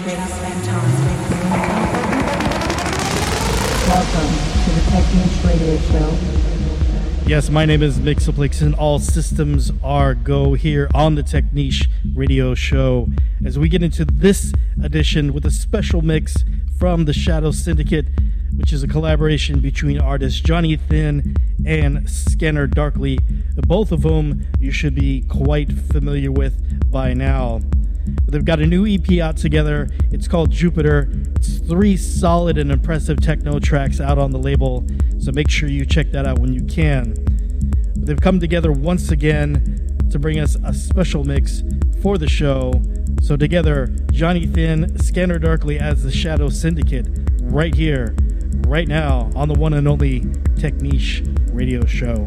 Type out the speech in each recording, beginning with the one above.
Welcome to the Radio Show. Yes, my name is Mixoplex, and all systems are go here on the Techniche Radio Show as we get into this edition with a special mix from the Shadow Syndicate, which is a collaboration between artists Johnny Thin and Scanner Darkly, both of whom you should be quite familiar with by now. They've got a new EP out together. It's called Jupiter. It's three solid and impressive techno tracks out on the label, so make sure you check that out when you can. They've come together once again to bring us a special mix for the show. So, together, Johnny Thin, Scanner Darkly as the Shadow Syndicate, right here, right now, on the one and only Techniche radio show.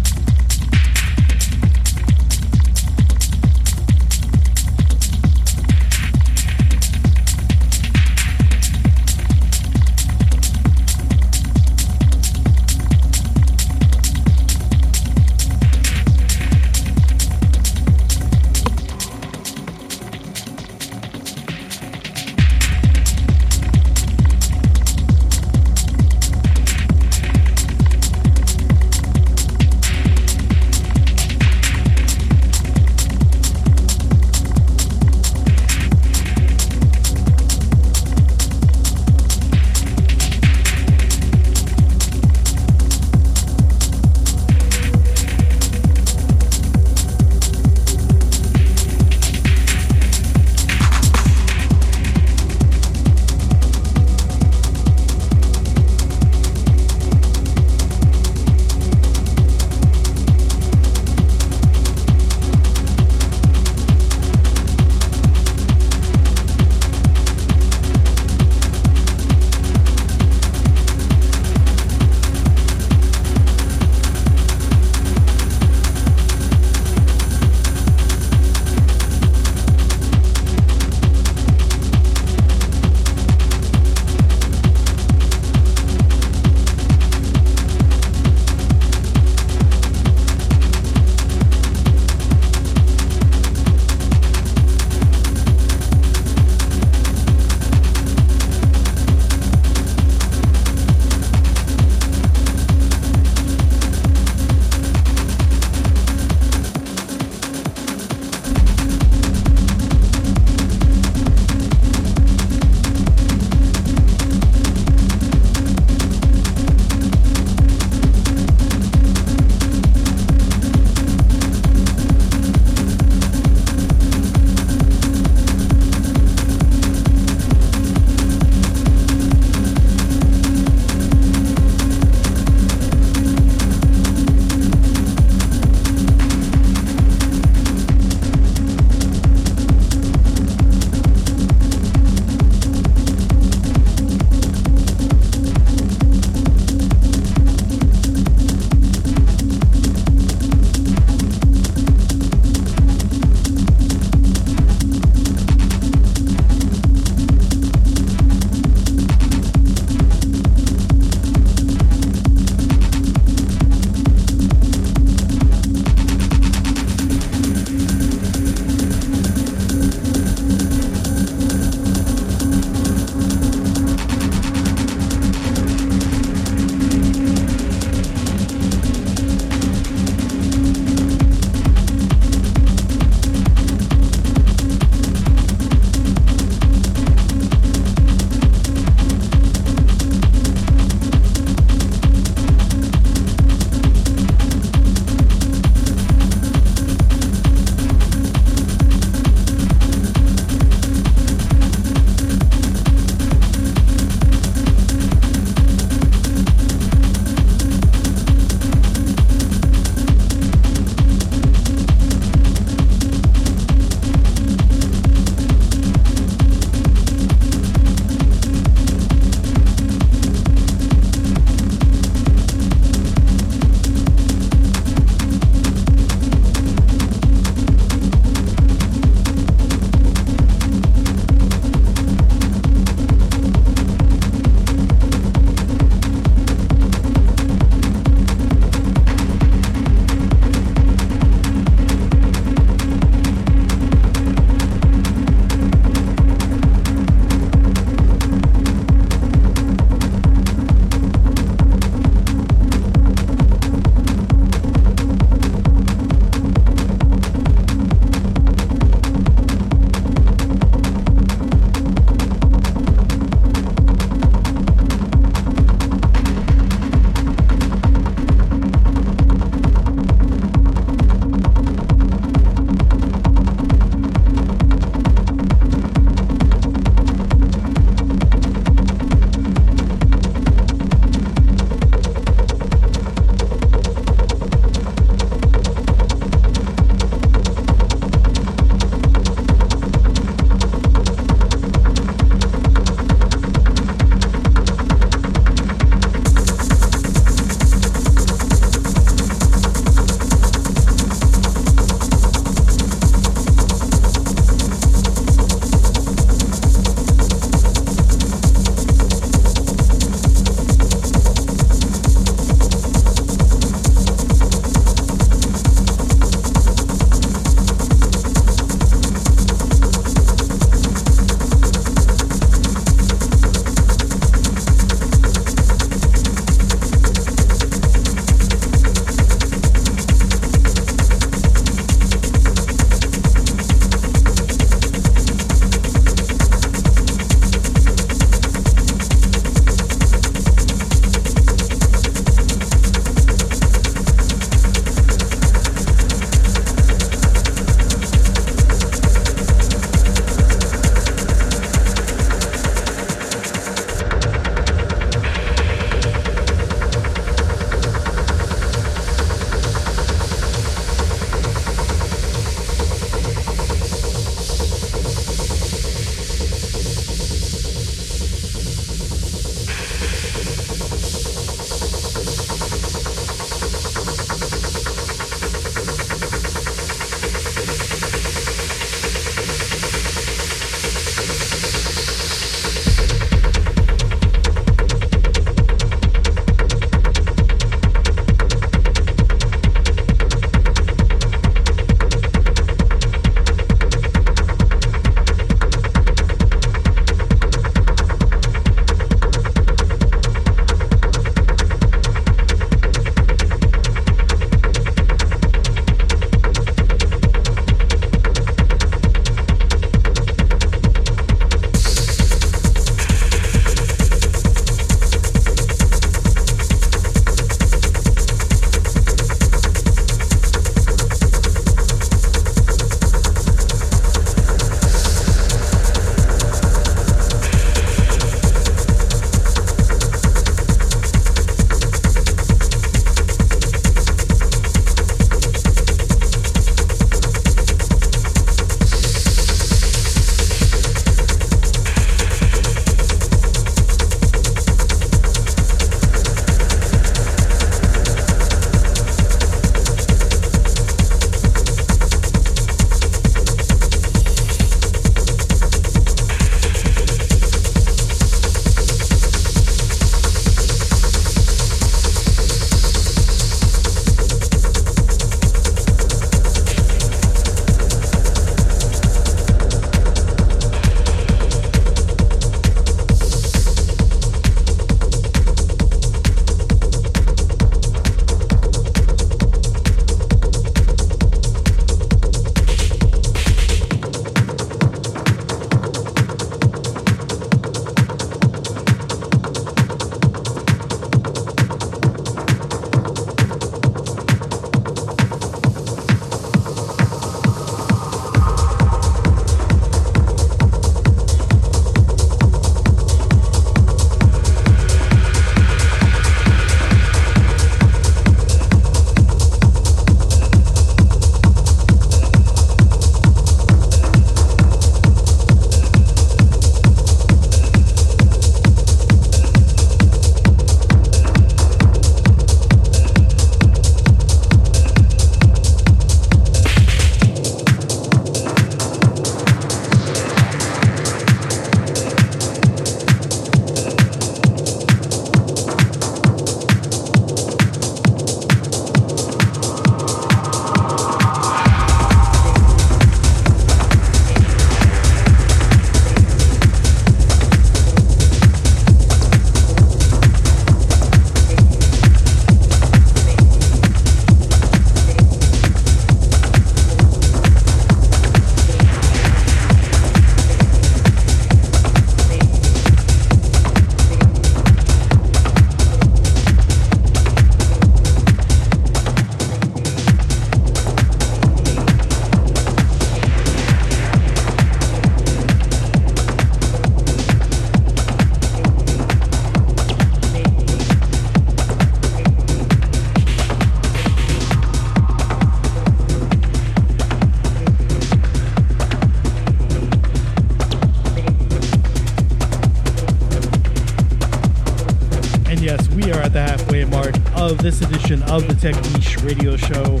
Of the Techniche Radio Show.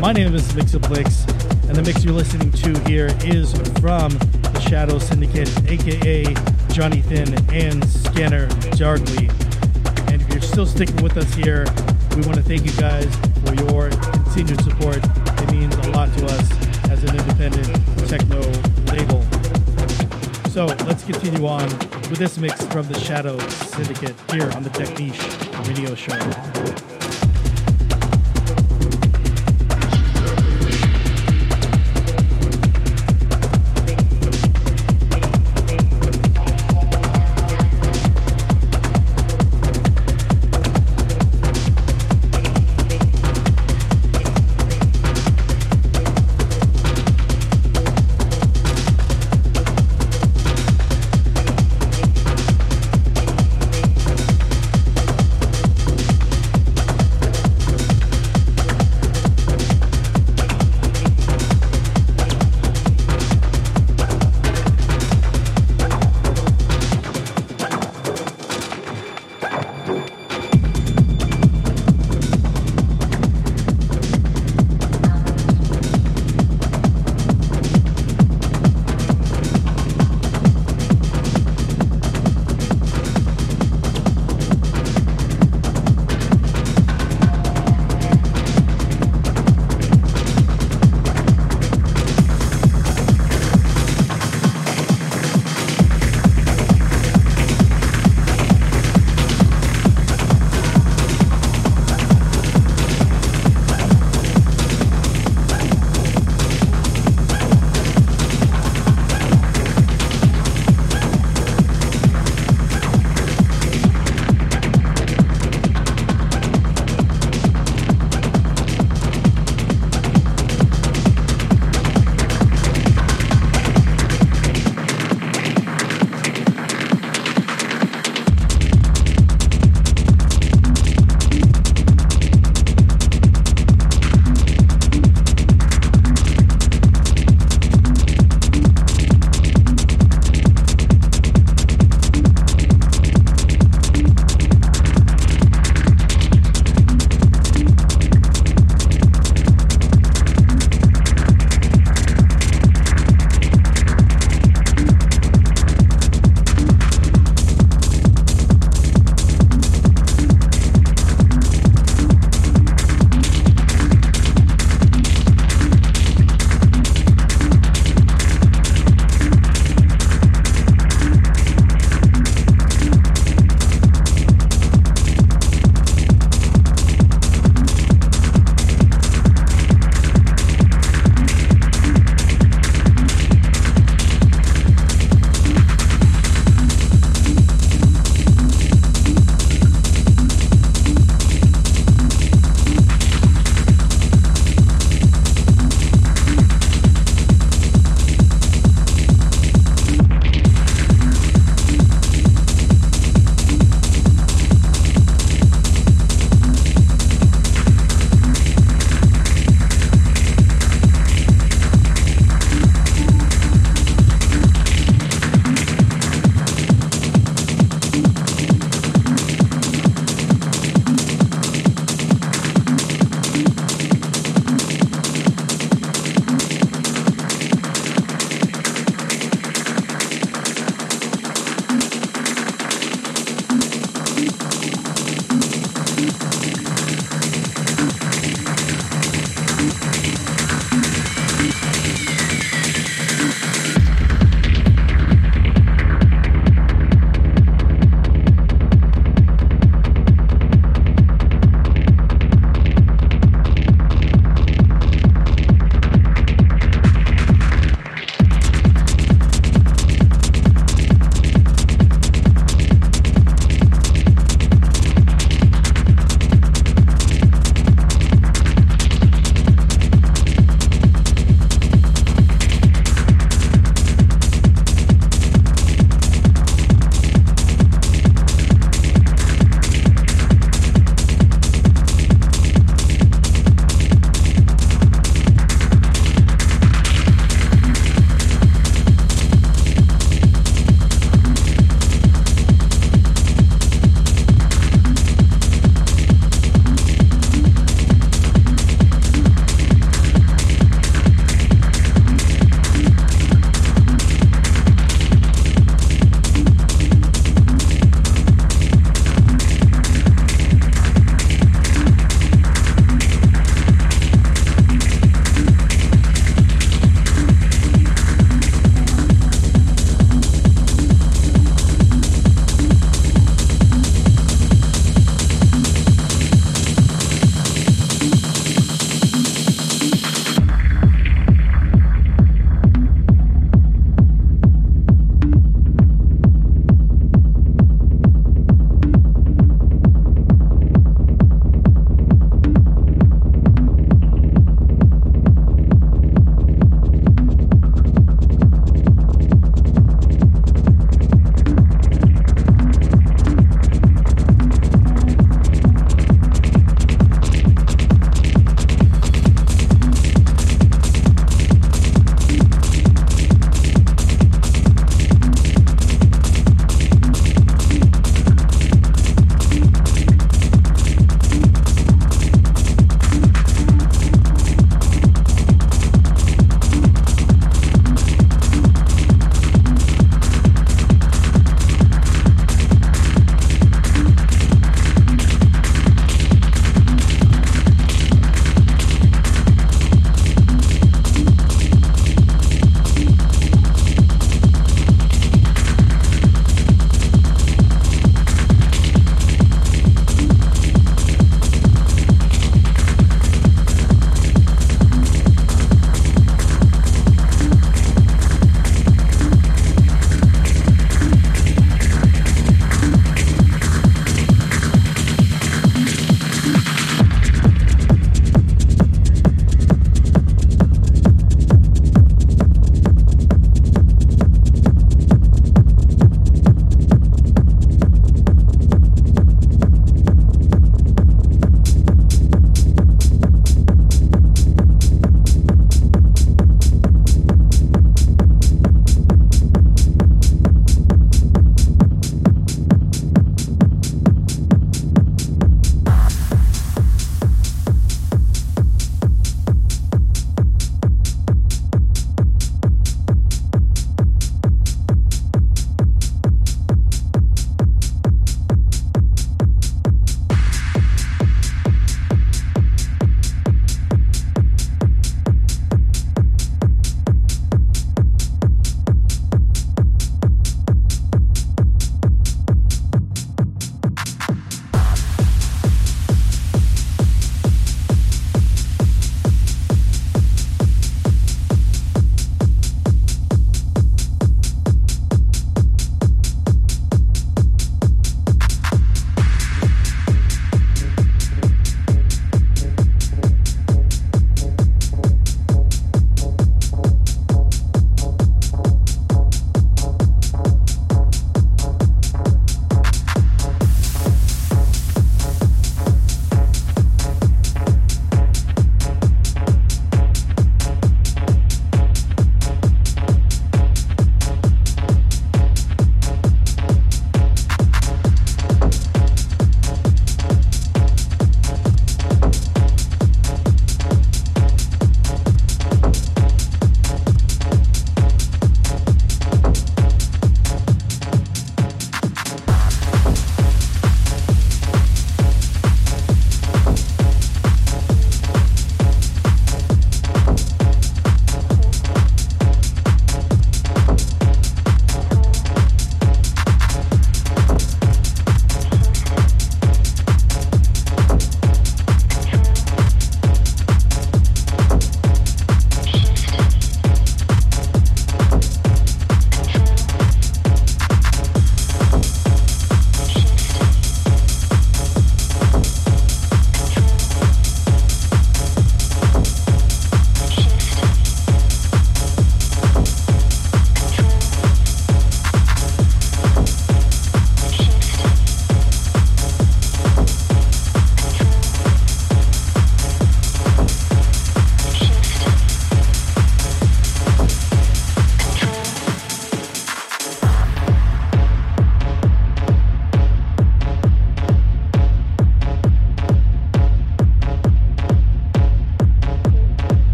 My name is Mixaplix, and the mix you're listening to here is from the Shadow Syndicate, aka Johnny Thin and Scanner Darkly. And if you're still sticking with us here, we want to thank you guys for your continued support. It means a lot to us as an independent techno label. So let's continue on with this mix from the Shadow Syndicate here on the Techniche Radio Show.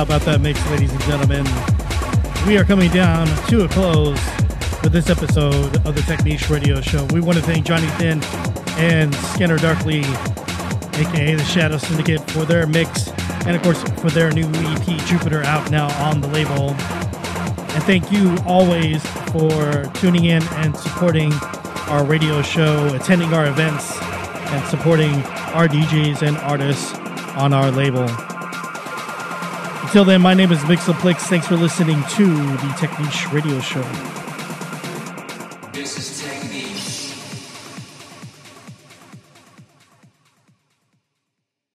How about that mix, ladies and gentlemen? We are coming down to a close with this episode of the Techniche Radio Show. We want to thank Johnny Thin and Scanner Darkly, aka the Shadow Syndicate, for their mix and, of course, for their new EP, Jupiter, out now on the label. And thank you always for tuning in and supporting our radio show, attending our events, and supporting our DJs and artists on our label. Until then, my name is Mixoplix. Thanks for listening to the Techniche Radio Show.